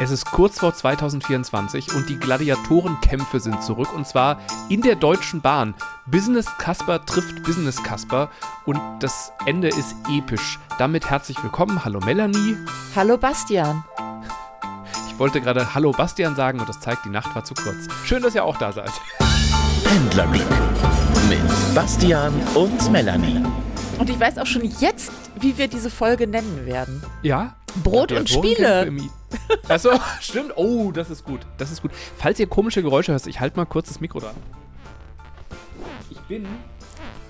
Es ist kurz vor 2024 und die Gladiatorenkämpfe sind zurück und zwar in der Deutschen Bahn. Business Kasper trifft Business Kasper und das Ende ist episch. Damit herzlich willkommen. Hallo Melanie. Hallo Bastian. Ich wollte gerade Hallo Bastian sagen und das zeigt, die Nacht war zu kurz. Schön, dass ihr auch da seid. Pendlerglück mit Bastian und Melanie. Und ich weiß auch schon jetzt, wie wir diese Folge nennen werden. Ja? Brot und Spiele. Achso, stimmt. Oh, das ist gut. Das ist gut. Falls ihr komische Geräusche hört, ich halte mal kurz das Mikro dran. Ich bin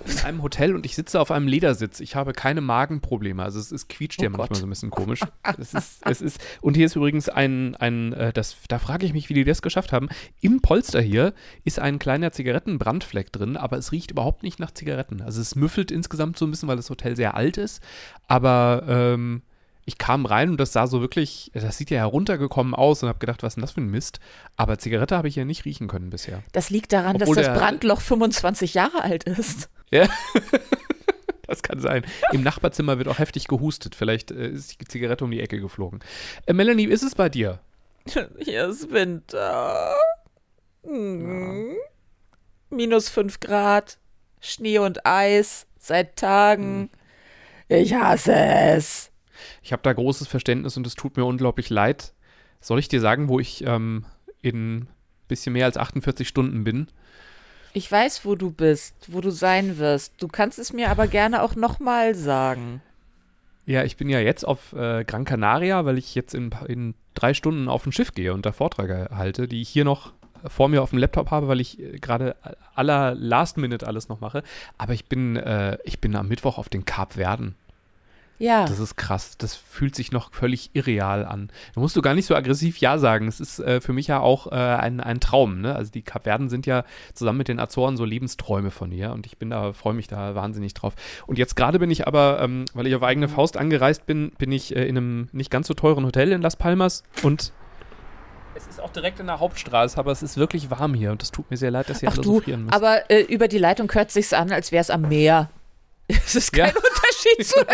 in einem Hotel und ich sitze auf einem Ledersitz. Ich habe keine Magenprobleme. Also es ist quietscht ja Oh manchmal Gott. so ein bisschen komisch. Es ist, es ist, und hier ist übrigens ein, ein äh, das, da frage ich mich, wie die das geschafft haben. Im Polster hier ist ein kleiner Zigarettenbrandfleck drin, aber es riecht überhaupt nicht nach Zigaretten. Also es müffelt insgesamt so ein bisschen, weil das Hotel sehr alt ist. Aber ähm, ich kam rein und das sah so wirklich, das sieht ja heruntergekommen aus und habe gedacht, was ist denn das für ein Mist? Aber Zigarette habe ich hier nicht riechen können bisher. Das liegt daran, Obwohl dass das Brandloch 25 Jahre alt ist. Ja. Das kann sein. Im Nachbarzimmer wird auch heftig gehustet. Vielleicht äh, ist die Zigarette um die Ecke geflogen. Äh, Melanie, wie ist es bei dir? Hier ist Winter. Hm. Minus 5 Grad. Schnee und Eis. Seit Tagen. Ich hasse es. Ich habe da großes Verständnis und es tut mir unglaublich leid. Soll ich dir sagen, wo ich ähm, in bisschen mehr als 48 Stunden bin? Ich weiß, wo du bist, wo du sein wirst. Du kannst es mir aber gerne auch nochmal sagen. Ja, ich bin ja jetzt auf äh, Gran Canaria, weil ich jetzt in, in drei Stunden auf ein Schiff gehe und da Vorträge halte, die ich hier noch vor mir auf dem Laptop habe, weil ich äh, gerade aller Last Minute alles noch mache. Aber ich bin, äh, ich bin am Mittwoch auf den Kap Verden. Ja. Das ist krass. Das fühlt sich noch völlig irreal an. Da musst du gar nicht so aggressiv Ja sagen. Es ist äh, für mich ja auch äh, ein, ein Traum. Ne? Also die Kapverden sind ja zusammen mit den Azoren so Lebensträume von mir und ich bin da, freue mich da wahnsinnig drauf. Und jetzt gerade bin ich aber, ähm, weil ich auf eigene Faust angereist bin, bin ich äh, in einem nicht ganz so teuren Hotel in Las Palmas und es ist auch direkt in der Hauptstraße, aber es ist wirklich warm hier und es tut mir sehr leid, dass ihr alle so frieren müsst. aber äh, über die Leitung hört sich's an, als wäre es am Meer. Es ist Ja. kein Unterschied zu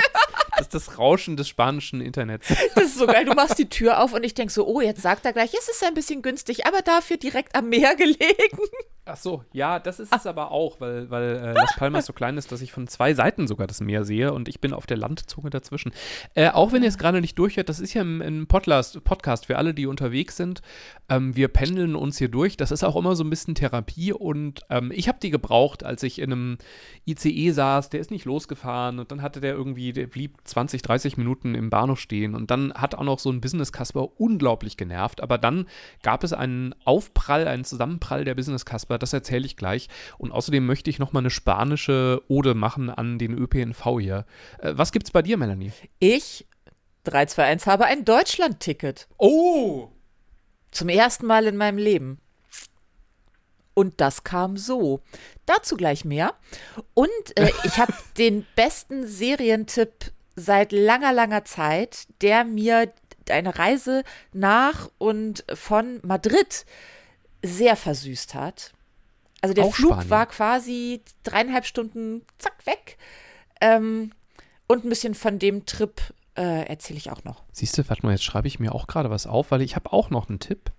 das ist das Rauschen des spanischen Internets. Das ist so geil. Du machst die Tür auf und ich denke so, oh, jetzt sagt er gleich, es ist ein bisschen günstig, aber dafür direkt am Meer gelegen. Ach so, ja, das ist es aber auch, weil, weil äh, Las Palmas so klein ist, dass ich von zwei Seiten sogar das Meer sehe und ich bin auf der Landzunge dazwischen. Äh, auch wenn ihr es gerade nicht durchhört, das ist ja ein, ein Podcast, Podcast für alle, die unterwegs sind. Ähm, wir pendeln uns hier durch. Das ist auch immer so ein bisschen Therapie und ähm, ich habe die gebraucht, als ich in einem ICE saß. Der ist nicht losgefahren und dann hatte der irgendwie, der blieb 20, 30 Minuten im Bahnhof stehen und dann hat auch noch so ein Business-Kasper unglaublich genervt. Aber dann gab es einen Aufprall, einen Zusammenprall der Business-Kasper, das erzähle ich gleich. Und außerdem möchte ich noch mal eine spanische Ode machen an den ÖPNV hier. Äh, was gibt's bei dir, Melanie? Ich, 321, habe ein Deutschland-Ticket. Oh! Zum ersten Mal in meinem Leben. Und das kam so. Dazu gleich mehr. Und äh, ich habe den besten Serientipp seit langer, langer Zeit, der mir eine Reise nach und von Madrid sehr versüßt hat. Also der Auch Flug Spanien. war quasi dreieinhalb Stunden zack weg. Ähm, und ein bisschen von dem Trip äh, erzähle ich auch noch. Siehst du, warte mal, jetzt schreibe ich mir auch gerade was auf, weil ich habe auch noch einen Tipp.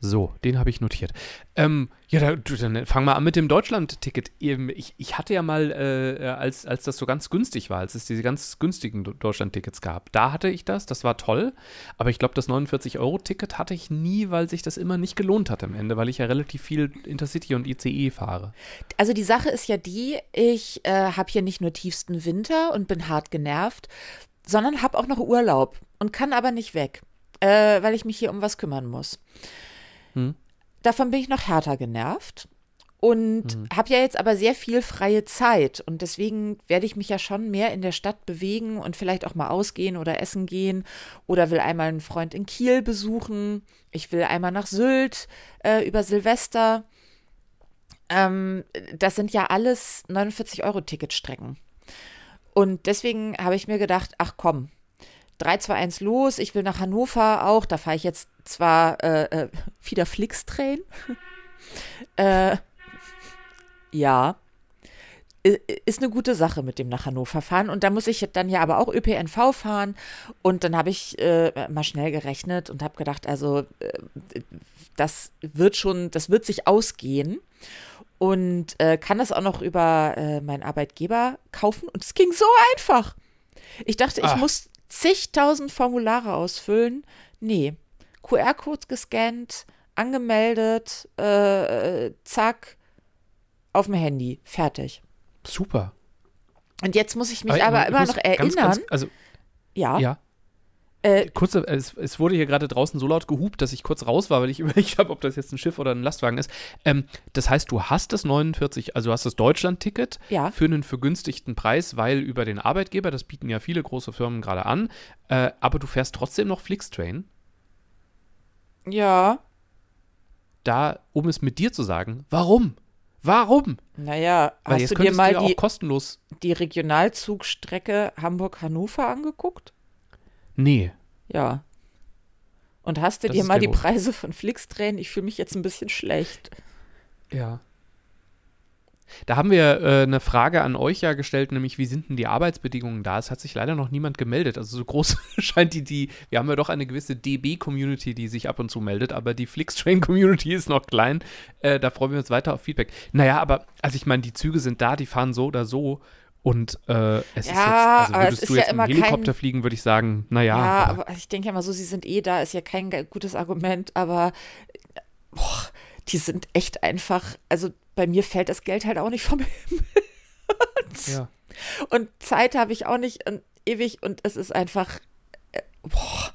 So, den habe ich notiert. Ähm, ja, da, dann fang mal an mit dem Deutschland-Ticket. Ich, ich hatte ja mal, äh, als, als das so ganz günstig war, als es diese ganz günstigen Deutschland-Tickets gab, da hatte ich das, das war toll. Aber ich glaube, das 49-Euro-Ticket hatte ich nie, weil sich das immer nicht gelohnt hat am Ende, weil ich ja relativ viel Intercity und ICE fahre. Also die Sache ist ja die, ich äh, habe hier nicht nur tiefsten Winter und bin hart genervt, sondern habe auch noch Urlaub und kann aber nicht weg, äh, weil ich mich hier um was kümmern muss. Hm. Davon bin ich noch härter genervt und habe ja jetzt aber sehr viel freie Zeit und deswegen werde ich mich ja schon mehr in der Stadt bewegen und vielleicht auch mal ausgehen oder essen gehen oder will einmal einen Freund in Kiel besuchen. Ich will einmal nach Sylt äh, über Silvester. Ähm, das sind ja alles 49-Euro-Ticketstrecken. Und deswegen habe ich mir gedacht, ach komm, 321 los, ich will nach Hannover auch, da fahre ich jetzt zwar äh, äh, wieder Flixtrain. äh, ja. ist eine gute Sache mit dem nach Hannover fahren. Und da muss ich dann ja aber auch ÖPNV fahren. Und dann habe ich äh, mal schnell gerechnet und habe gedacht, also äh, das wird schon, das wird sich ausgehen. Und äh, kann das auch noch über äh, meinen Arbeitgeber kaufen. Und es ging so einfach. Ich dachte, ich Ach. muss zigtausend Formulare ausfüllen. Nee. QR-Codes gescannt, angemeldet, äh, zack, auf dem Handy, fertig. Super. Und jetzt muss ich mich aber, aber immer noch erinnern. Ganz, ganz, also, ja. Ja. Äh, kurz, es, es, wurde hier gerade draußen so laut gehupt, dass ich kurz raus war, weil ich überlegt habe, ob das jetzt ein Schiff oder ein Lastwagen ist. Ähm, das heißt, du hast das 49, also du hast das Deutschland-Ticket ja. für einen vergünstigten Preis, weil über den Arbeitgeber, das bieten ja viele große Firmen gerade an, äh, aber du fährst trotzdem noch Flixtrain. Ja. Da, um es mit dir zu sagen, warum? Warum? Naja, Weil hast du dir mal du ja die, kostenlos die Regionalzugstrecke Hamburg-Hannover angeguckt? Nee. Ja. Und hast du das dir mal die. Preise von Flixtrain? Ich fühle mich jetzt ein bisschen schlecht. Ja. Da haben wir äh, eine Frage an euch ja gestellt, nämlich wie sind denn die Arbeitsbedingungen da? Es hat sich leider noch niemand gemeldet. Also so groß scheint die, die, wir haben ja doch eine gewisse DB-Community, die sich ab und zu meldet, aber die Flixtrain-Community ist noch klein. Äh, da freuen wir uns weiter auf Feedback. Naja, aber, also ich meine, die Züge sind da, die fahren so oder so. Und äh, es ja, ist jetzt, also würdest du jetzt ja im Helikopter kein, fliegen, würde ich sagen, naja. Ja, aber, aber ich denke ja mal so, sie sind eh da, ist ja kein gutes Argument, aber boah, die sind echt einfach, also bei mir fällt das Geld halt auch nicht vom Himmel. ja. Und Zeit habe ich auch nicht und ewig und es ist einfach, äh, boah,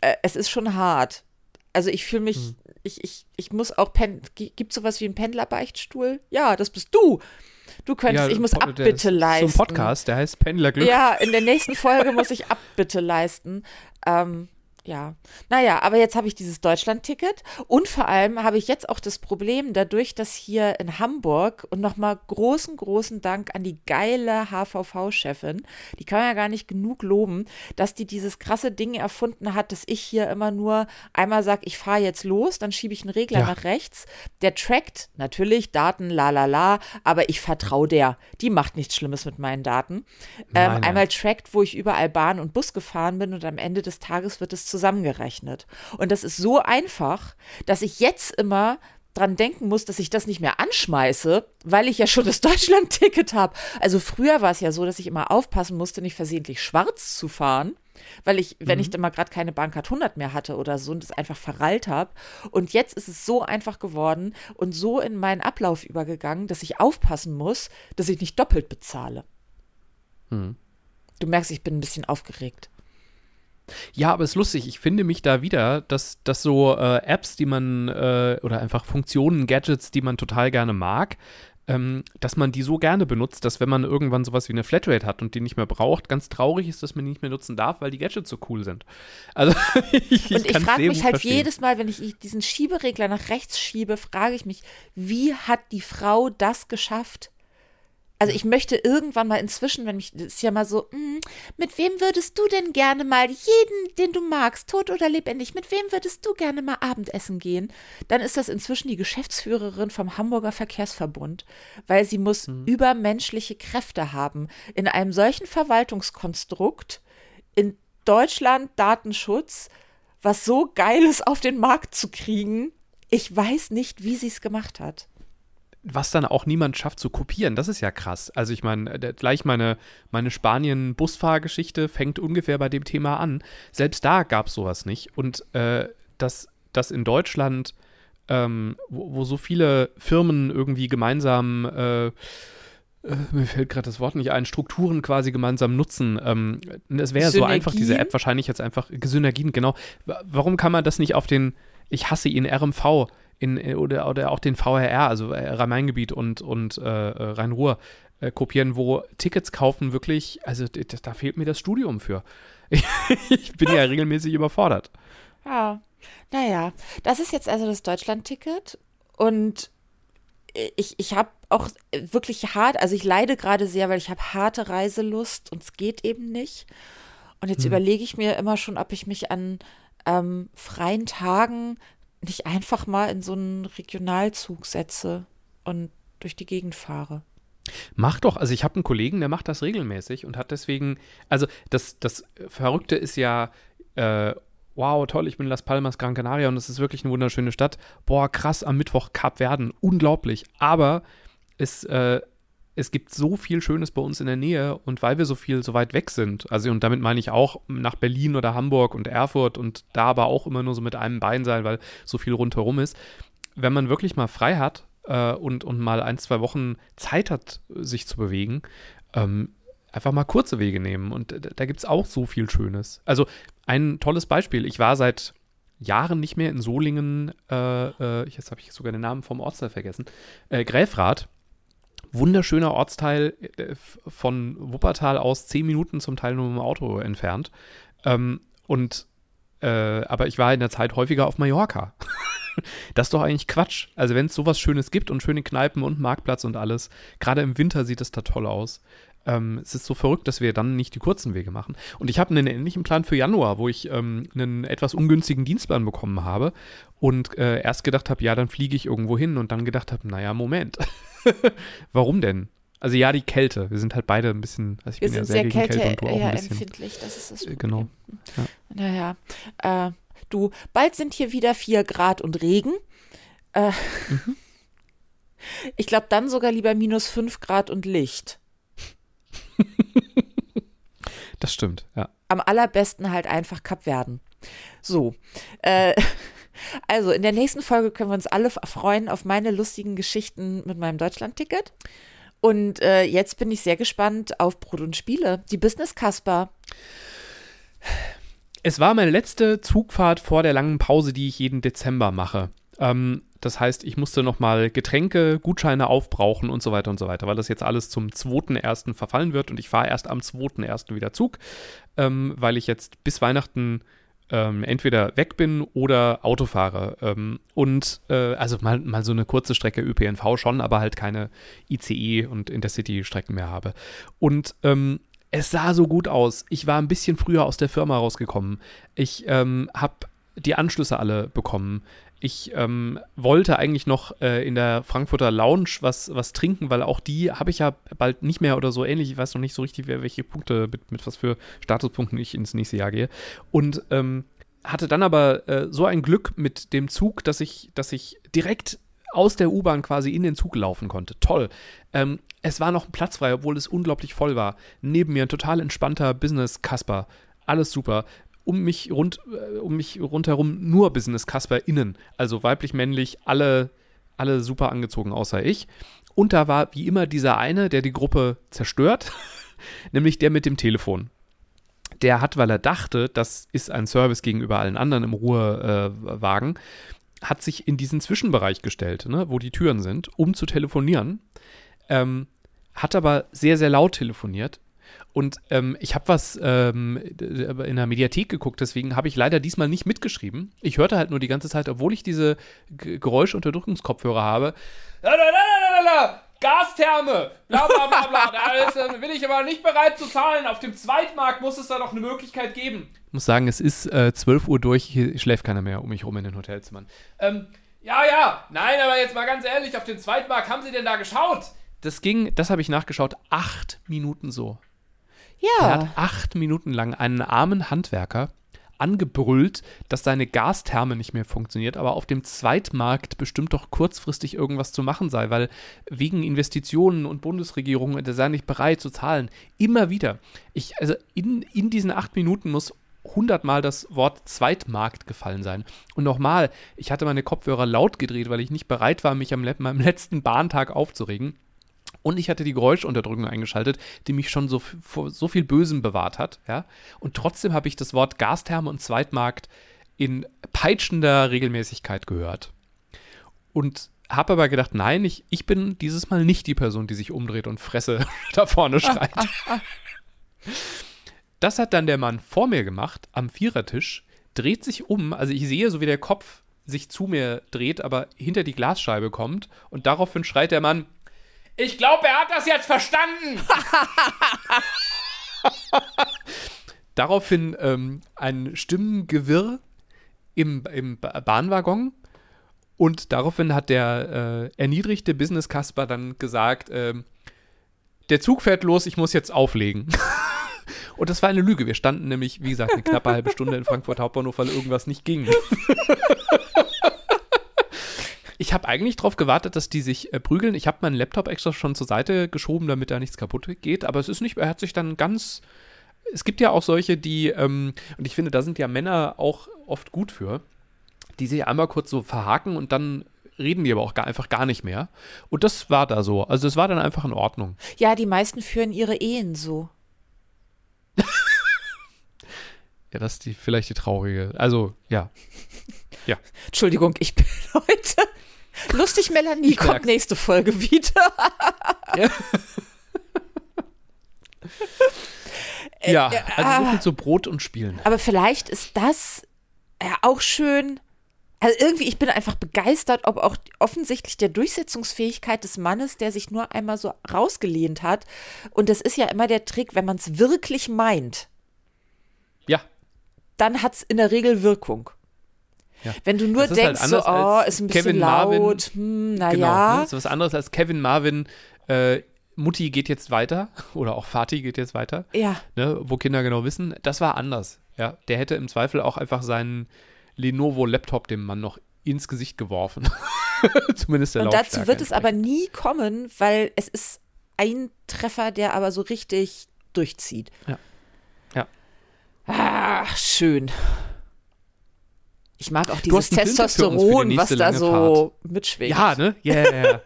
äh, es ist schon hart. Also ich fühle mich, hm. ich, ich, ich muss auch, gibt sowas wie einen Pendlerbeichtstuhl? Ja, das bist du. Du könntest, ja, ich muss Abbitte leisten. So ein Podcast, der heißt Pendlerglück. Ja, in der nächsten Folge muss ich Abbitte leisten. Ähm, ja, naja, aber jetzt habe ich dieses Deutschland-Ticket und vor allem habe ich jetzt auch das Problem, dadurch, dass hier in Hamburg und nochmal großen, großen Dank an die geile HVV-Chefin, die kann man ja gar nicht genug loben, dass die dieses krasse Ding erfunden hat, dass ich hier immer nur einmal sage, ich fahre jetzt los, dann schiebe ich einen Regler ja. nach rechts, der trackt natürlich Daten, la la la, aber ich vertraue der, die macht nichts Schlimmes mit meinen Daten. Ähm, einmal trackt, wo ich überall Bahn und Bus gefahren bin und am Ende des Tages wird es zusammengerechnet. Und das ist so einfach, dass ich jetzt immer dran denken muss, dass ich das nicht mehr anschmeiße, weil ich ja schon das Deutschland-Ticket habe. Also früher war es ja so, dass ich immer aufpassen musste, nicht versehentlich schwarz zu fahren, weil ich, wenn mhm. ich dann mal gerade keine Bahncard 100 mehr hatte oder so und das einfach verrallt habe. Und jetzt ist es so einfach geworden und so in meinen Ablauf übergegangen, dass ich aufpassen muss, dass ich nicht doppelt bezahle. Mhm. Du merkst, ich bin ein bisschen aufgeregt. Ja, aber es ist lustig. Ich finde mich da wieder, dass, dass so äh, Apps, die man äh, oder einfach Funktionen, Gadgets, die man total gerne mag, ähm, dass man die so gerne benutzt, dass wenn man irgendwann sowas wie eine Flatrate hat und die nicht mehr braucht, ganz traurig ist, dass man die nicht mehr nutzen darf, weil die Gadgets so cool sind. Also ich, ich und ich frage mich halt verstehen. jedes Mal, wenn ich diesen Schieberegler nach rechts schiebe, frage ich mich, wie hat die Frau das geschafft? Also ich möchte irgendwann mal inzwischen, wenn mich, das ist ja mal so, mh, hm, mit wem würdest du denn gerne mal, jeden, den du magst, tot oder lebendig, mit wem würdest du gerne mal Abendessen gehen? Dann ist das inzwischen die Geschäftsführerin vom Hamburger Verkehrsverbund, weil sie muss mhm. übermenschliche Kräfte haben. In einem solchen Verwaltungskonstrukt, in Deutschland Datenschutz, was so Geiles auf den Markt zu kriegen, ich weiß nicht, wie sie es gemacht hat was dann auch niemand schafft zu kopieren. Das ist ja krass. Also ich meine, gleich meine, meine Spanien-Busfahrgeschichte fängt ungefähr bei dem Thema an. Selbst da gab es sowas nicht. Und äh, dass das in Deutschland, ähm, wo, wo, so viele Firmen irgendwie gemeinsam äh, äh mir fällt gerade das Wort nicht ein, Strukturen quasi gemeinsam nutzen. Ähm, es wäre so einfach, diese App wahrscheinlich jetzt einfach, Synergien, genau. Warum kann man das nicht auf den, ich hasse ihn, RMV in, äh, oder, oder auch den VRR, also äh, Rhein-Main-Gebiet und, und äh, äh, Rhein-Ruhr äh, kopieren, wo Tickets kaufen wirklich, also da fehlt mir das Studium für. ich bin ja regelmäßig überfordert. Ja, naja, das ist jetzt also das Deutschland-Ticket und ich, ich habe auch wirklich hart, also ich leide gerade sehr, weil ich habe harte Reiselust und es geht eben nicht. Und jetzt hm. überlege ich mir immer schon, ob ich mich an ähm, freien Tagen nicht einfach mal in so einen Regionalzug setze und durch die Gegend fahre. Mach doch, also ich habe einen Kollegen, der macht das regelmäßig und hat deswegen, also das, das Verrückte ist ja, äh, wow, toll, ich bin in Las Palmas, Gran Canaria und es ist wirklich eine wunderschöne Stadt. Boah, krass, am Mittwoch Kap Verden, unglaublich. Aber es, äh, es gibt so viel Schönes bei uns in der Nähe und weil wir so viel so weit weg sind, also und damit meine ich auch nach Berlin oder Hamburg und Erfurt und da aber auch immer nur so mit einem Bein sein, weil so viel rundherum ist. Wenn man wirklich mal frei hat äh, und, und mal ein, zwei Wochen Zeit hat, sich zu bewegen, ähm, einfach mal kurze Wege nehmen. Und da gibt es auch so viel Schönes. Also ein tolles Beispiel. Ich war seit Jahren nicht mehr in Solingen, äh, äh, jetzt habe ich sogar den Namen vom Ortsteil vergessen, äh, Gräfrath. Wunderschöner Ortsteil äh, von Wuppertal aus zehn Minuten zum Teil nur mit dem Auto entfernt. Ähm, und äh, aber ich war in der Zeit häufiger auf Mallorca. das ist doch eigentlich Quatsch. Also wenn es sowas Schönes gibt und schöne Kneipen und Marktplatz und alles, gerade im Winter sieht es da toll aus. Ähm, es ist so verrückt, dass wir dann nicht die kurzen Wege machen. Und ich habe einen ähnlichen Plan für Januar, wo ich ähm, einen etwas ungünstigen Dienstplan bekommen habe und äh, erst gedacht habe, ja, dann fliege ich irgendwo hin und dann gedacht habe, naja, Moment. Warum denn? Also ja, die Kälte. Wir sind halt beide ein bisschen, also ich Wir bin ja sehr, sehr gegen Kälte, Kälte und du auch ja, ein bisschen. empfindlich, das ist das Äh, Problem. genau. Naja, äh, du, bald sind hier wieder 4 Grad und Regen. Äh, Mhm. Ich glaube, dann sogar lieber minus 5 Grad und Licht. Das stimmt, ja. Am allerbesten halt einfach Kapverden. So. Äh, also, in der nächsten Folge können wir uns alle freuen auf meine lustigen Geschichten mit meinem Deutschland-Ticket. Und äh, jetzt bin ich sehr gespannt auf Brot und Spiele. Die Business Kasper. Es war meine letzte Zugfahrt vor der langen Pause, die ich jeden Dezember mache. Ähm, das heißt, ich musste nochmal Getränke, Gutscheine aufbrauchen und so weiter und so weiter, weil das jetzt alles zum 2.1. verfallen wird und ich fahre erst am 2.1. wieder Zug, ähm, weil ich jetzt bis Weihnachten ähm, entweder weg bin oder Auto fahre. Ähm, und äh, also mal, mal so eine kurze Strecke ÖPNV schon, aber halt keine ICE und Intercity-Strecken mehr habe. Und ähm, es sah so gut aus. Ich war ein bisschen früher aus der Firma rausgekommen. Ich ähm, habe die Anschlüsse alle bekommen. Ich ähm, wollte eigentlich noch äh, in der Frankfurter Lounge was, was trinken, weil auch die habe ich ja bald nicht mehr oder so ähnlich. Ich weiß noch nicht so richtig, welche Punkte, mit, mit was für Statuspunkten ich ins nächste Jahr gehe. Und ähm, hatte dann aber äh, so ein Glück mit dem Zug, dass ich, dass ich direkt aus der U-Bahn quasi in den Zug laufen konnte. Toll. Ähm, es war noch ein Platz frei, obwohl es unglaublich voll war. Neben mir ein total entspannter Business-Kasper. Alles super. Um mich, rund, äh, um mich rundherum nur Business-Kasper innen. Also weiblich, männlich, alle, alle super angezogen, außer ich. Und da war wie immer dieser eine, der die Gruppe zerstört, nämlich der mit dem Telefon. Der hat, weil er dachte, das ist ein Service gegenüber allen anderen im Ruhewagen, äh, hat sich in diesen Zwischenbereich gestellt, ne, wo die Türen sind, um zu telefonieren. Ähm, hat aber sehr, sehr laut telefoniert. Und ähm, ich habe was ähm, in der Mediathek geguckt, deswegen habe ich leider diesmal nicht mitgeschrieben. Ich hörte halt nur die ganze Zeit, obwohl ich diese G Geräuschunterdrückungskopfhörer habe. Gastherme, bla bla bla bla. Da ist, äh, will ich aber nicht bereit zu zahlen. Auf dem Zweitmarkt muss es da doch eine Möglichkeit geben. Ich muss sagen, es ist äh, 12 Uhr durch, hier schläft keiner mehr um mich rum in den Hotelzimmern. Ähm, ja, ja, nein, aber jetzt mal ganz ehrlich, auf den Zweitmarkt haben Sie denn da geschaut? Das ging, das habe ich nachgeschaut, acht Minuten so. Er Ja, hat acht Minuten lang einen armen Handwerker angebrüllt, dass seine Gastherme nicht mehr funktioniert, aber auf dem Zweitmarkt bestimmt doch kurzfristig irgendwas zu machen sei, weil wegen Investitionen und Bundesregierung, der sei nicht bereit zu zahlen. Immer wieder. Ich, also in, in diesen acht Minuten muss hundertmal das Wort Zweitmarkt gefallen sein. Und nochmal, ich hatte meine Kopfhörer laut gedreht, weil ich nicht bereit war, mich am meinem letzten Bahntag aufzuregen. Und ich hatte die Geräuschunterdrückung eingeschaltet, die mich schon so vor so viel Bösem bewahrt hat. Ja? Und trotzdem habe ich das Wort Gastherme und Zweitmarkt in peitschender Regelmäßigkeit gehört. Und habe aber gedacht, nein, ich, ich bin dieses Mal nicht die Person, die sich umdreht und Fresse da vorne schreit. Das hat dann der Mann vor mir gemacht, am Vierertisch, dreht sich um, also ich sehe, so wie der Kopf sich zu mir dreht, aber hinter die Glasscheibe kommt und daraufhin schreit der Mann, ich glaube, er hat das jetzt verstanden. Daraufhin ähm, ein Stimmengewirr im, im Ba- Bahnwaggon und daraufhin hat der äh, erniedrigte Business Kasper dann gesagt, ähm, der Zug fährt los, ich muss jetzt auflegen. Und das war eine Lüge. Wir standen nämlich, wie gesagt, eine knappe halbe Stunde in Frankfurt Hauptbahnhof, weil irgendwas nicht ging. Ich habe eigentlich darauf gewartet, dass die sich äh, prügeln. Ich habe meinen Laptop extra schon zur Seite geschoben, damit da nichts kaputt geht. Aber es ist nicht, er hat sich dann ganz. Es gibt ja auch solche, die, ähm, und ich finde, da sind ja Männer auch oft gut für, die sich einmal kurz so verhaken und dann reden die aber auch gar, einfach gar nicht mehr. Und das war da so. Also es war dann einfach in Ordnung. Ja, die meisten führen ihre Ehen so. Ja, das ist die, vielleicht die traurige. Also, ja. Ja. Entschuldigung, ich bin heute. Lustig, Melanie, Ich kommt merk's. nächste Folge wieder. Ja, ja äh, also so ah. viel zu Brot und Spielen. Aber vielleicht ist das ja auch schön. Also irgendwie, ich bin einfach begeistert, ob auch offensichtlich der Durchsetzungsfähigkeit des Mannes, der sich nur einmal so rausgelehnt hat. Und das ist ja immer der Trick, wenn man es wirklich meint, Ja. dann hat es in der Regel Wirkung. Ja. Wenn du nur halt denkst, so, anders oh, ist ein bisschen Kevin Marvin. laut, hm, Genau. naja. Ne? Das ist was anderes als Kevin Marvin. Äh, Mutti geht jetzt weiter oder auch Vati geht jetzt weiter, Ja, ne, wo Kinder genau wissen. Das war anders. Ja, der hätte im Zweifel auch einfach seinen Lenovo-Laptop dem Mann noch ins Gesicht geworfen. Zumindest der und dazu wird es aber nie kommen, weil es ist ein Treffer, der aber so richtig durchzieht. Ja. Ja. Ach, schön. Ich mag auch dieses Testosteron, was da so mitschwingt. Ja, ne? Ja, ja, ja.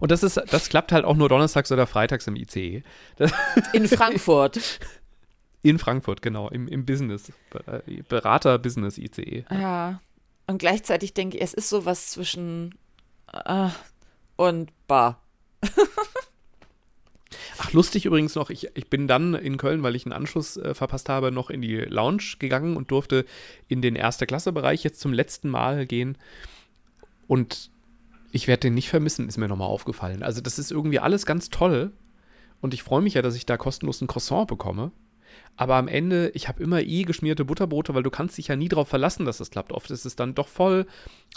Und das ist, das klappt halt auch nur donnerstags oder freitags im ICE. Das, In Frankfurt. in Frankfurt, genau, im, im Business. Äh, Berater-Business ICE. ja. Und gleichzeitig denke ich, es ist sowas zwischen äh, und Bar. Ach, lustig übrigens noch, ich, ich bin dann in Köln, weil ich einen Anschluss äh, verpasst habe, noch in die Lounge gegangen und durfte in den Erste-Klasse-Bereich jetzt zum letzten Mal gehen. Und ich werde den nicht vermissen, ist mir nochmal aufgefallen. Also das ist irgendwie alles ganz toll. Und ich freue mich ja, dass ich da kostenlos ein Croissant bekomme. Aber am Ende, ich habe immer eh geschmierte Butterbrote, weil du kannst dich ja nie darauf verlassen, dass es klappt. Oft ist es dann doch voll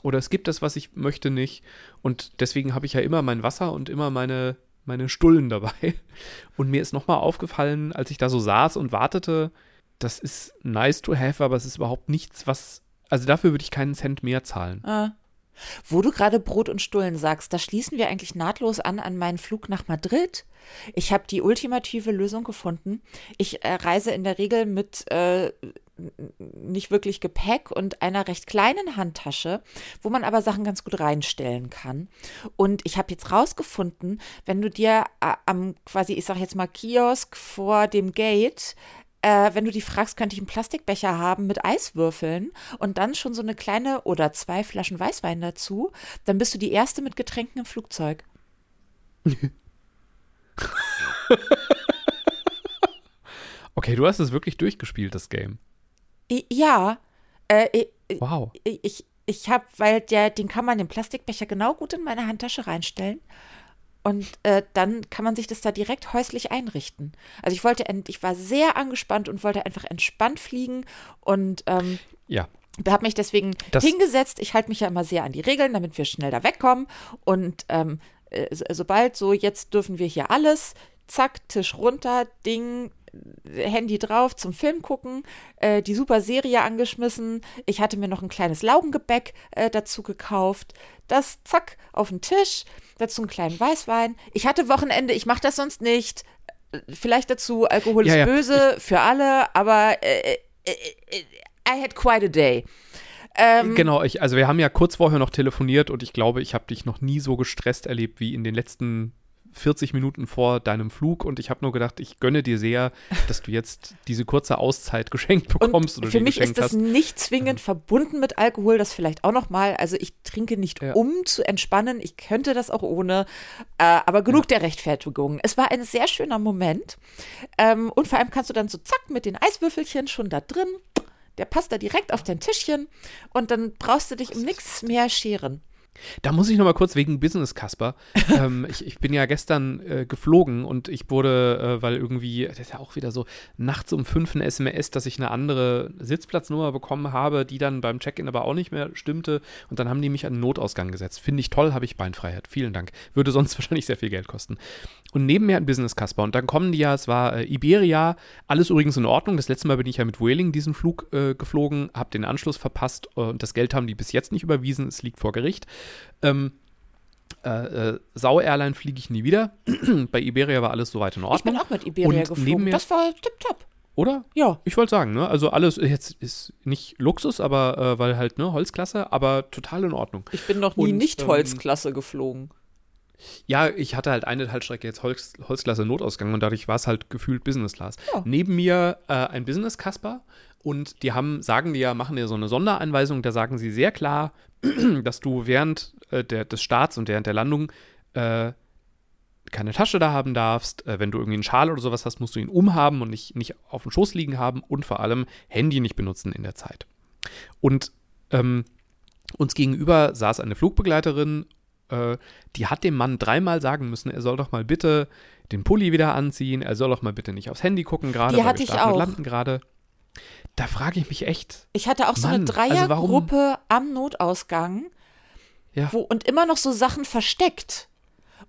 oder es gibt das, was ich möchte nicht. Und deswegen habe ich ja immer mein Wasser und immer meine, meine Stullen dabei. Und mir ist nochmal aufgefallen, als ich da so saß und wartete, das ist nice to have, aber es ist überhaupt nichts, was. Also dafür würde ich keinen Cent mehr zahlen. Ah. Wo du gerade Brot und Stullen sagst, da schließen wir eigentlich nahtlos an an meinen Flug nach Madrid. Ich habe die ultimative Lösung gefunden. Ich äh, reise in der Regel mit äh, nicht wirklich Gepäck und einer recht kleinen Handtasche, wo man aber Sachen ganz gut reinstellen kann. Und ich habe jetzt rausgefunden, wenn du dir äh, am quasi, ich sag jetzt mal Kiosk vor dem Gate äh, wenn du die fragst, könnte ich einen Plastikbecher haben mit Eiswürfeln und dann schon so eine kleine oder zwei Flaschen Weißwein dazu, dann bist du die erste mit Getränken im Flugzeug. Okay, du hast es wirklich durchgespielt, das Game. Ja, äh, ich, Wow. ich, ich habe, weil der, den kann man den Plastikbecher genau gut in meine Handtasche reinstellen. Und äh, dann kann man sich das da direkt häuslich einrichten. Also ich wollte, ich war sehr angespannt und wollte einfach entspannt fliegen und ähm, Ja. habe mich deswegen Das- hingesetzt. Ich halte mich ja immer sehr an die Regeln, damit wir schnell da wegkommen. Und ähm, äh, so- sobald so, jetzt dürfen wir hier alles, zack, Tisch runter, Ding, Handy drauf zum Film gucken, äh, die super Serie angeschmissen. Ich hatte mir noch ein kleines Laugengebäck äh, dazu gekauft. Das zack auf den Tisch, dazu einen kleinen Weißwein. Ich hatte Wochenende, ich mache das sonst nicht. Äh, Vielleicht dazu, Alkohol Ja, ist ja, böse für alle, aber äh, äh, äh, I had quite a day. Ähm, Genau, ich, also wir haben ja kurz vorher noch telefoniert und ich glaube, ich habe dich noch nie so gestresst erlebt wie in den letzten 40 Minuten vor deinem Flug und ich habe nur gedacht, ich gönne dir sehr, dass du jetzt diese kurze Auszeit geschenkt bekommst Und für mich ist das hast. nicht zwingend verbunden mit Alkohol, das vielleicht auch noch mal. Also ich trinke nicht, Ja. um zu entspannen. Ich könnte das auch ohne. Äh, aber genug der Rechtfertigung. Es war ein sehr schöner Moment. Ähm, und vor allem kannst du dann so zack mit den Eiswürfelchen schon da drin. Der passt da direkt auf dein Tischchen. Und dann brauchst du dich um nichts mehr scheren. Da muss ich noch mal kurz wegen Business Casper. ähm, ich, ich, bin ja gestern äh, geflogen und ich wurde, äh, weil irgendwie, das ist ja auch wieder so, nachts um fünf ein SMS, dass ich eine andere Sitzplatznummer bekommen habe, die dann beim Check-in aber auch nicht mehr stimmte. Und dann haben die mich an den Notausgang gesetzt. Finde ich toll, habe ich Beinfreiheit. Vielen Dank. Würde sonst wahrscheinlich sehr viel Geld kosten. Und neben mir ein Business Casper. Und dann kommen die ja, es war äh, Iberia, alles übrigens in Ordnung. Das letzte Mal bin ich ja mit Whaling diesen Flug äh, geflogen, habe den Anschluss verpasst äh, und das Geld haben die bis jetzt nicht überwiesen. Es liegt vor Gericht. Ähm, äh, äh, Sau Airline fliege ich nie wieder. Bei Iberia war alles soweit in Ordnung. Ich bin auch mit Iberia und geflogen. Mir, das war tipptopp. Oder? Ja. Ich wollte sagen, ne? Also alles jetzt ist nicht Luxus, aber äh, weil halt, ne, Holzklasse, aber total in Ordnung. Ich bin noch nie und, nicht ähm, Holzklasse geflogen. Ja, ich hatte halt eine Teilstrecke jetzt Holz, Holzklasse Notausgang und dadurch war es halt gefühlt Business Class. Ja. Neben mir äh, ein Business Casper und die haben, sagen die ja, machen dir so eine Sondereinweisung, da sagen sie sehr klar, dass du während äh, der, des Starts und während der Landung äh, keine Tasche da haben darfst. Äh, wenn du irgendwie einen Schal oder sowas hast, musst du ihn umhaben und nicht, nicht auf dem Schoß liegen haben und vor allem Handy nicht benutzen in der Zeit. Und ähm, uns gegenüber saß eine Flugbegleiterin, äh, die hat dem Mann dreimal sagen müssen, er soll doch mal bitte den Pulli wieder anziehen, er soll doch mal bitte nicht aufs Handy gucken, gerade weil wir starten und landen gerade. Da frage ich mich echt. Ich hatte auch so eine also Dreiergruppe also am Notausgang ja. wo, und immer noch so Sachen versteckt.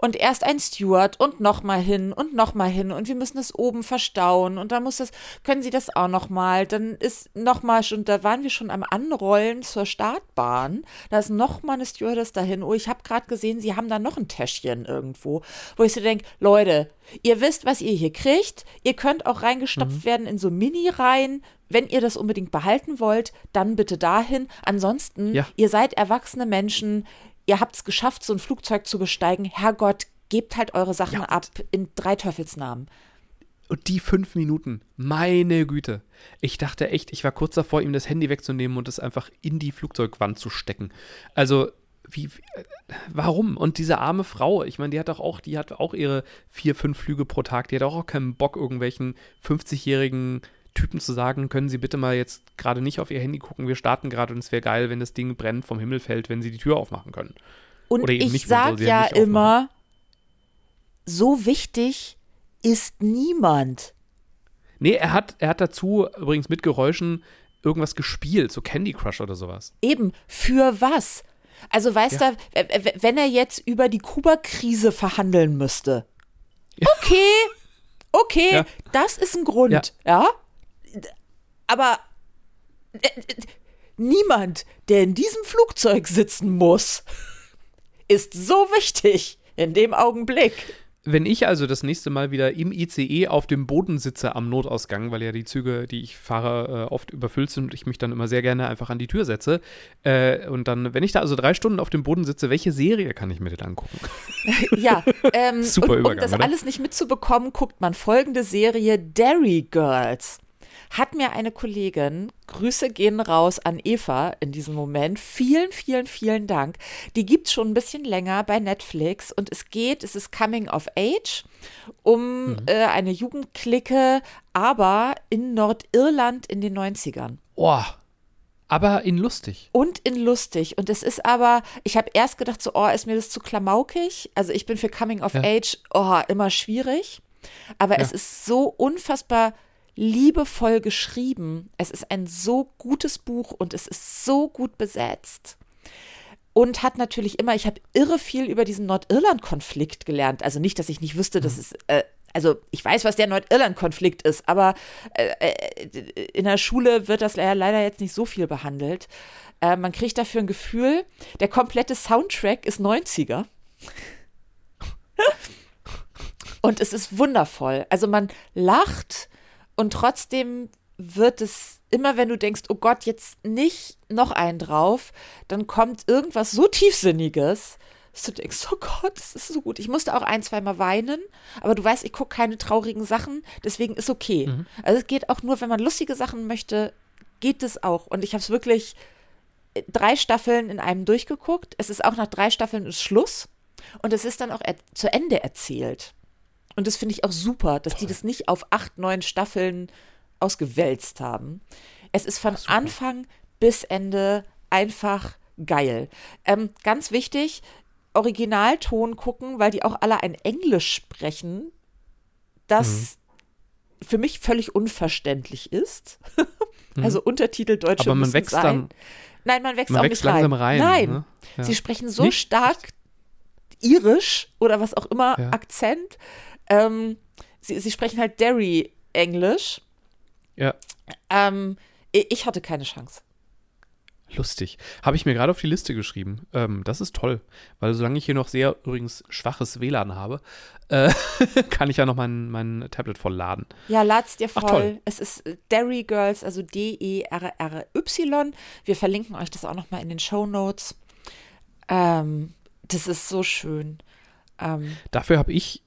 Und erst ein Steward und nochmal hin und nochmal hin und wir müssen es oben verstauen und dann muss das, können Sie das auch nochmal, dann ist nochmal schon, da waren wir schon am Anrollen zur Startbahn, da ist nochmal eine Stewardess dahin, oh, ich habe gerade gesehen, Sie haben da noch ein Täschchen irgendwo, wo ich so denke, Leute, ihr wisst, was ihr hier kriegt, ihr könnt auch reingestopft mhm. werden in so Mini-Reihen, wenn ihr das unbedingt behalten wollt, dann bitte dahin. Ansonsten, ja. ihr seid erwachsene Menschen, ihr habt es geschafft, so ein Flugzeug zu besteigen. Herrgott, gebt halt eure Sachen ja. ab in drei Teufelsnamen. Und die fünf Minuten, meine Güte. Ich dachte echt, ich war kurz davor, ihm das Handy wegzunehmen und es einfach in die Flugzeugwand zu stecken. Also, wie, äh, warum? Und diese arme Frau, ich meine, die hat doch auch, die hat auch ihre vier, fünf Flüge pro Tag, die hat auch keinen Bock, irgendwelchen 50-jährigen Typen zu sagen, können Sie bitte mal jetzt gerade nicht auf Ihr Handy gucken, wir starten gerade und es wäre geil, wenn das Ding brennt, vom Himmel fällt, wenn Sie die Tür aufmachen können. Und Oder ich sage ja immer, so wichtig ist niemand. Nee, er hat, er hat dazu übrigens mit Geräuschen irgendwas gespielt, so Candy Crush oder sowas. Eben, für was? Also weißt ja. du, wenn er jetzt über die Kuba-Krise verhandeln müsste. Ja. Okay, okay, ja. das ist ein Grund, ja aber äh, niemand, der in diesem Flugzeug sitzen muss, ist so wichtig in dem Augenblick. Wenn ich also das nächste Mal wieder im ICE auf dem Boden sitze am Notausgang, weil ja die Züge, die ich fahre, äh, oft überfüllt sind und ich mich dann immer sehr gerne einfach an die Tür setze. Äh, und dann, wenn ich da also drei Stunden auf dem Boden sitze, welche Serie kann ich mir denn angucken? ja, ähm, Super und, Übergang, um das oder? alles nicht mitzubekommen, guckt man folgende Serie Dairy Girls hat mir eine Kollegin, Grüße gehen raus an Eva in diesem Moment, vielen, vielen, vielen Dank. Die gibt es schon ein bisschen länger bei Netflix und es geht, es ist Coming of Age um mhm. äh, eine Jugendklicke, aber in Nordirland in den 90ern. Oh, aber in lustig. Und in lustig. Und es ist aber, ich habe erst gedacht, so, oh, ist mir das zu klamaukig? Also ich bin für Coming of ja. Age, oh, immer schwierig. Aber ja. es ist so unfassbar liebevoll geschrieben. Es ist ein so gutes Buch und es ist so gut besetzt. Und hat natürlich immer, ich habe irre viel über diesen Nordirland-Konflikt gelernt. Also nicht, dass ich nicht wüsste, dass mhm. es, äh, also ich weiß, was der Nordirland-Konflikt ist, aber äh, äh, in der Schule wird das leider jetzt nicht so viel behandelt. Äh, man kriegt dafür ein Gefühl, der komplette Soundtrack ist 90er. Und es ist wundervoll. Also man lacht, und trotzdem wird es immer, wenn du denkst, oh Gott, jetzt nicht noch einen drauf, dann kommt irgendwas so Tiefsinniges, dass du denkst, oh Gott, das ist so gut. Ich musste auch ein, zweimal weinen, aber du weißt, ich gucke keine traurigen Sachen, deswegen ist okay. Mhm. Also es geht auch nur, wenn man lustige Sachen möchte, geht es auch. Und ich habe es wirklich äh, drei Staffeln in einem durchgeguckt. Es ist auch nach drei Staffeln Schluss und es ist dann auch zu Ende erzählt. Und das finde ich auch super, dass die das nicht auf acht, neun Staffeln ausgewälzt haben. Es ist von Ach, Anfang bis Ende einfach geil. Ähm, ganz wichtig, Originalton gucken, weil die auch alle ein Englisch sprechen, das mhm. für mich völlig unverständlich ist. also Untertitel Deutsche Aber man wächst sein. dann. Nein, man wächst man auch wächst nicht rein. rein. Nein, ne? ja. sie sprechen so nicht? stark irisch oder was auch immer, Ja. Akzent. Ähm, sie, sie sprechen halt Derry-Englisch. Ja, Ähm, ich hatte keine Chance. lustig. Habe ich mir gerade auf die Liste geschrieben. Ähm, das ist toll, weil solange ich hier noch sehr übrigens schwaches WLAN habe, äh, kann ich ja noch mein, mein Tablet voll laden. Ja, lad's dir Ach, voll. toll. Es ist äh, Derry Girls, also D-E-R-R-Y. Wir verlinken euch das auch nochmal in den Show Notes. Ähm, das ist so schön. Ähm, Dafür habe ich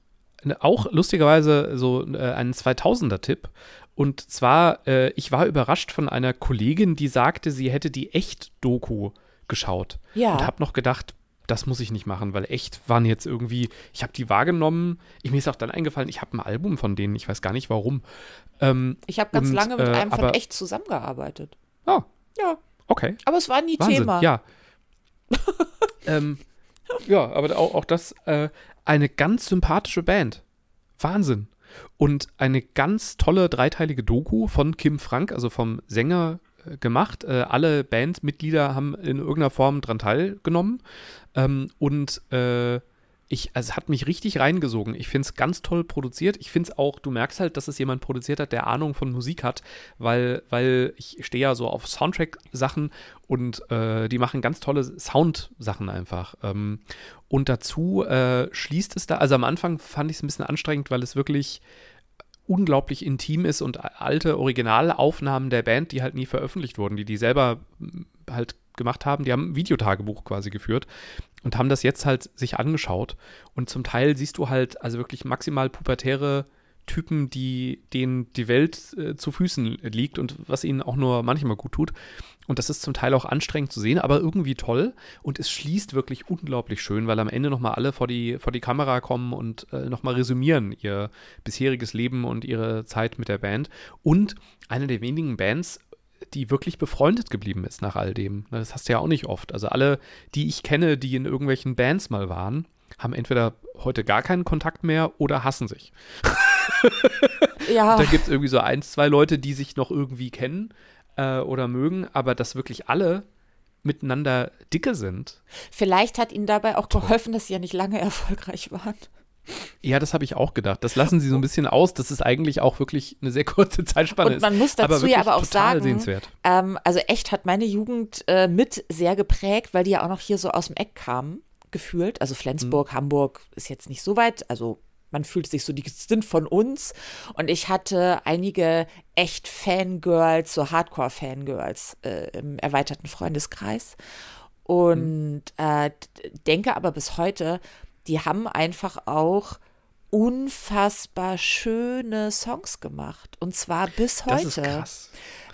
auch lustigerweise so äh, einen 2000er-Tipp. Und zwar, äh, ich war überrascht von einer Kollegin, die sagte, sie hätte die Echt-Doku geschaut. Ja. Und habe noch gedacht, das muss ich nicht machen, weil echt waren jetzt irgendwie, ich habe die wahrgenommen. Ich, mir ist auch dann eingefallen, ich habe ein Album von denen, ich weiß gar nicht warum. Ähm, ich habe ganz Und, lange mit äh, einem von aber- echt zusammengearbeitet. oh, Ja, okay. aber es war nie Wahnsinn, Thema. ja. ähm, ja, aber auch, auch das, äh, eine ganz sympathische Band. Wahnsinn. Und eine ganz tolle dreiteilige Doku von Kim Frank, also vom Sänger, äh, gemacht. Äh, alle Bandmitglieder haben in irgendeiner Form dran teilgenommen. Ähm, und äh, ich, also es hat mich richtig reingesogen. Ich finde es ganz toll produziert. Ich finde es auch, du merkst halt, dass es jemand produziert hat, der Ahnung von Musik hat, weil, weil ich stehe ja so auf Soundtrack-Sachen und äh, die machen ganz tolle Sound-Sachen einfach. Ähm, und dazu äh, schließt es da, also am Anfang fand ich es ein bisschen anstrengend, weil es wirklich unglaublich intim ist und alte Originalaufnahmen der Band, die halt nie veröffentlicht wurden, die die selber m, halt gemacht haben, die haben ein Videotagebuch quasi geführt und haben das jetzt halt sich angeschaut und zum Teil siehst du halt also wirklich maximal pubertäre Typen, die denen die Welt äh, zu Füßen liegt und was ihnen auch nur manchmal gut tut. Und das ist zum Teil auch anstrengend zu sehen, aber irgendwie toll. Und es schließt wirklich unglaublich schön, weil am Ende nochmal alle vor die, vor die Kamera kommen und äh, nochmal resümieren ihr bisheriges Leben und ihre Zeit mit der Band. Und eine der wenigen Bands, die wirklich befreundet geblieben ist nach all dem. Das hast du ja auch nicht oft. Also alle, die ich kenne, die in irgendwelchen Bands mal waren, haben entweder heute gar keinen Kontakt mehr oder hassen sich. Ja, Da gibt es irgendwie so ein, zwei Leute, die sich noch irgendwie kennen äh, oder mögen, aber dass wirklich alle miteinander dicke sind. vielleicht hat ihnen dabei auch geholfen, dass sie ja nicht lange erfolgreich waren. Ja, das habe ich auch gedacht. Das lassen sie so ein bisschen aus. Das ist eigentlich auch wirklich eine sehr kurze Zeitspanne. Und man muss dazu aber ja aber auch sagen, Sehenswert. Ähm, also echt hat meine Jugend äh, mit sehr geprägt, weil die ja auch noch hier so aus dem Eck kamen, gefühlt. Also Flensburg, Mhm. Hamburg ist jetzt nicht so weit. Also man fühlt sich so, die sind von uns. Und ich hatte einige echt Fangirls, so Hardcore-Fangirls äh, im erweiterten Freundeskreis. Und äh, d- denke aber bis heute, die haben einfach auch unfassbar schöne Songs gemacht. Und zwar bis heute. Das ist krass.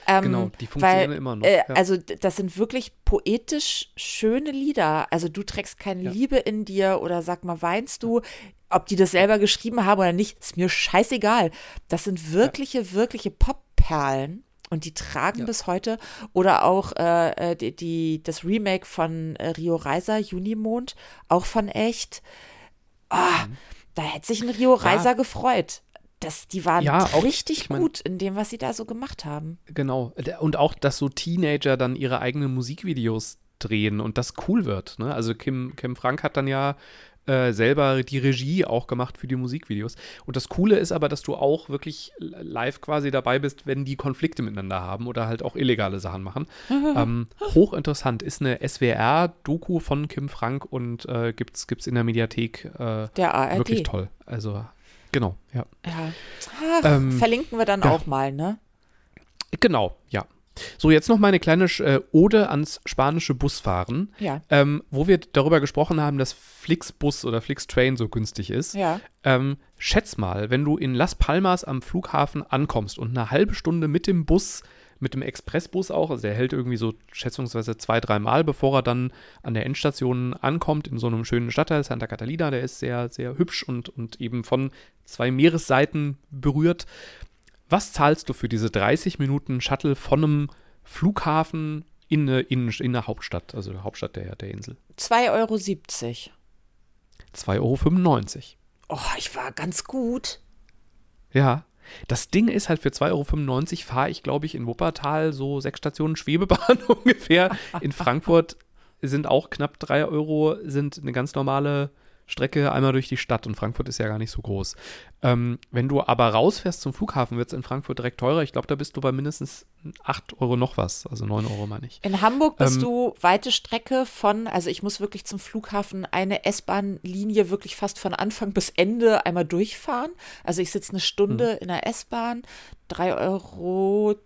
Ähm, Genau, die funktionieren weil, immer noch, Äh, ja. Also das sind wirklich poetisch schöne Lieder. Also du trägst keine Ja. Liebe in dir oder sag mal, weinst du? Ob die das selber geschrieben haben oder nicht, ist mir scheißegal. Das sind wirkliche, wirkliche Popperlen. Und die tragen Ja. bis heute. Oder auch äh, äh, die, die, das Remake von äh, Rio Reiser, Junimond, auch von echt. Ah, Da hätte sich ein Rio Reiser gefreut. Das, die waren Mhm. Ja, auch, richtig ich mein- gut in dem, was sie da so gemacht haben. Genau. Und auch, dass so Teenager dann ihre eigenen Musikvideos drehen und das cool wird. Ne? Also Kim, Kim Frank hat dann ja äh, selber die Regie auch gemacht für die Musikvideos. Und das Coole ist aber, dass du auch wirklich live quasi dabei bist, wenn die Konflikte miteinander haben oder halt auch illegale Sachen machen. ähm, hochinteressant. Ist eine SWR-Doku von Kim Frank und äh, gibt's, gibt's in der Mediathek äh, Der ARD. wirklich toll. Also, genau, ja. Ja. Ach, Ähm, verlinken wir dann ja. auch mal, ne? Genau, ja. So, jetzt noch meine kleine äh, Ode ans spanische Busfahren, Ja. ähm, wo wir darüber gesprochen haben, dass Flixbus oder Flixtrain so günstig ist. Ja. Ähm, schätz mal, wenn du in Las Palmas am Flughafen ankommst und eine halbe Stunde mit dem Bus, mit dem Expressbus auch, also der hält irgendwie so schätzungsweise zwei, dreimal, bevor er dann an der Endstation ankommt, in so einem schönen Stadtteil, Santa Catalina, der ist sehr, sehr hübsch und, und eben von zwei Meeresseiten berührt. Was zahlst du für diese 30 Minuten Shuttle von einem Flughafen in, in, in der Hauptstadt, also der Hauptstadt der, der Insel. 2,70 Euro. 2,95 Euro. Oh, ich war ganz gut. Ja. Das Ding ist halt für 2,95 Euro fahre ich, glaube ich, in Wuppertal so sechs Stationen Schwebebahn ungefähr. In Frankfurt sind auch knapp drei Euro, sind eine ganz normale Strecke einmal durch die Stadt und Frankfurt ist ja gar nicht so groß. Ähm, wenn du aber rausfährst zum Flughafen, wird es in Frankfurt direkt teurer. Ich glaube, da bist du bei mindestens 8 Euro noch was, also 9 Euro meine ich. In Hamburg bist ähm, du weite Strecke von, also ich muss wirklich zum Flughafen eine S-Bahn-Linie wirklich fast von Anfang bis Ende einmal durchfahren. Also ich sitze eine Stunde hm. in der S-Bahn, 3,20 Euro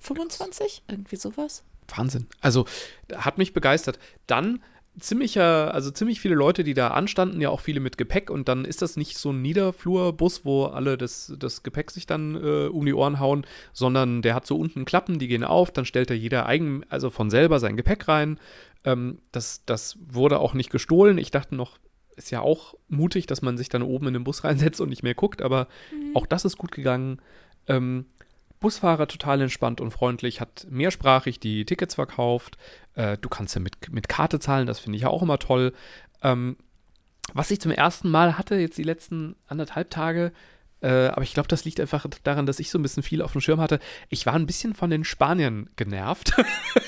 25? Irgendwie sowas. Wahnsinn. Also hat mich begeistert. Dann ziemlicher, also ziemlich viele Leute, die da anstanden, ja auch viele mit Gepäck und dann ist das nicht so ein Niederflurbus, wo alle das, das Gepäck sich dann äh, um die Ohren hauen, sondern der hat so unten Klappen, die gehen auf, dann stellt da jeder eigen, also von selber sein Gepäck rein. Ähm, das, das wurde auch nicht gestohlen. Ich dachte noch, ist ja auch mutig, dass man sich dann oben in den Bus reinsetzt und nicht mehr guckt, aber mhm. auch das ist gut gegangen. Ähm, Busfahrer total entspannt und freundlich, hat mehrsprachig die Tickets verkauft. Äh, du kannst ja mit, mit Karte zahlen, das finde ich ja auch immer toll. Ähm, was ich zum ersten Mal hatte, jetzt die letzten anderthalb Tage, äh, aber ich glaube, das liegt einfach daran, dass ich so ein bisschen viel auf dem Schirm hatte. Ich war ein bisschen von den Spaniern genervt,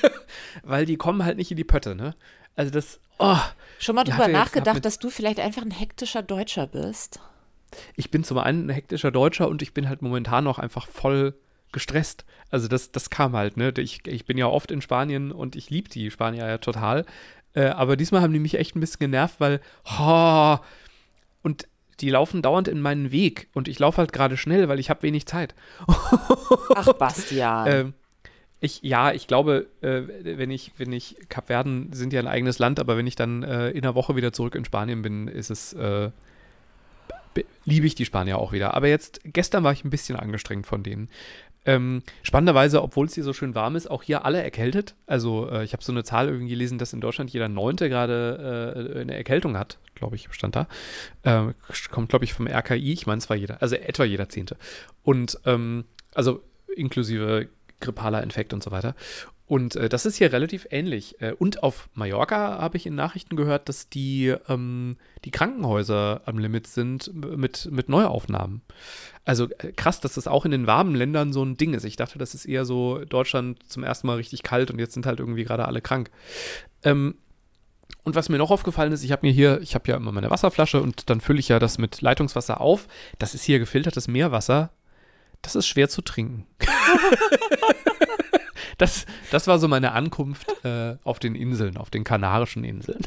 weil die kommen halt nicht in die Pötte, ne? Also das, oh, Schon mal drüber nachgedacht, dass du vielleicht einfach ein hektischer Deutscher bist? Ich bin zum einen ein hektischer Deutscher und ich bin halt momentan noch einfach voll gestresst. Also das, das kam halt, ne? Ich, ich bin ja oft in Spanien und ich liebe die Spanier ja total. Äh, aber diesmal haben die mich echt ein bisschen genervt, weil, oh, und die laufen dauernd in meinen Weg und ich laufe halt gerade schnell, weil ich habe wenig Zeit. Ach, Bastian. ähm, ich, ja, ich glaube, äh, wenn ich, wenn ich, Kapverden sind ja ein eigenes Land, aber wenn ich dann äh, in einer Woche wieder zurück in Spanien bin, ist es, äh, liebe ich die Spanier auch wieder. Aber jetzt, gestern war ich ein bisschen angestrengt von denen. Ähm, spannenderweise, obwohl es hier so schön warm ist, auch hier alle erkältet. Also äh, ich habe so eine Zahl irgendwie gelesen, dass in Deutschland jeder Neunte gerade äh, eine Erkältung hat, glaube ich, stand da. Äh, kommt, glaube ich, vom RKI. Ich meine, es war jeder, also etwa jeder Zehnte. Und ähm, also inklusive grippaler Infekt und so weiter. Und äh, das ist hier relativ ähnlich. Äh, und auf Mallorca habe ich in Nachrichten gehört, dass die, ähm, die Krankenhäuser am Limit sind mit, mit Neuaufnahmen. Also äh, krass, dass das auch in den warmen Ländern so ein Ding ist. Ich dachte, das ist eher so Deutschland zum ersten Mal richtig kalt und jetzt sind halt irgendwie gerade alle krank. Ähm, und was mir noch aufgefallen ist, ich habe mir hier, ich habe ja immer meine Wasserflasche und dann fülle ich ja das mit Leitungswasser auf. Das ist hier gefiltertes Meerwasser. Das ist schwer zu trinken. das, das war so meine Ankunft äh, auf den Inseln, auf den Kanarischen Inseln.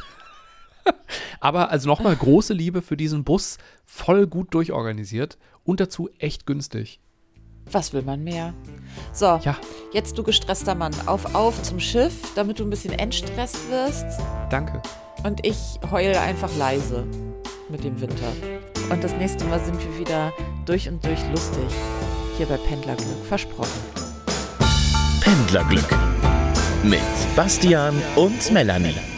Aber also nochmal große Liebe für diesen Bus, voll gut durchorganisiert und dazu echt günstig. Was will man mehr? So, ja. jetzt du gestresster Mann, auf, auf zum Schiff, damit du ein bisschen entstresst wirst. Danke. Und ich heule einfach leise mit dem Winter. Und das nächste Mal sind wir wieder durch und durch lustig. Hier bei Pendlerglück, versprochen. Pendlerglück mit Bastian und Melanie.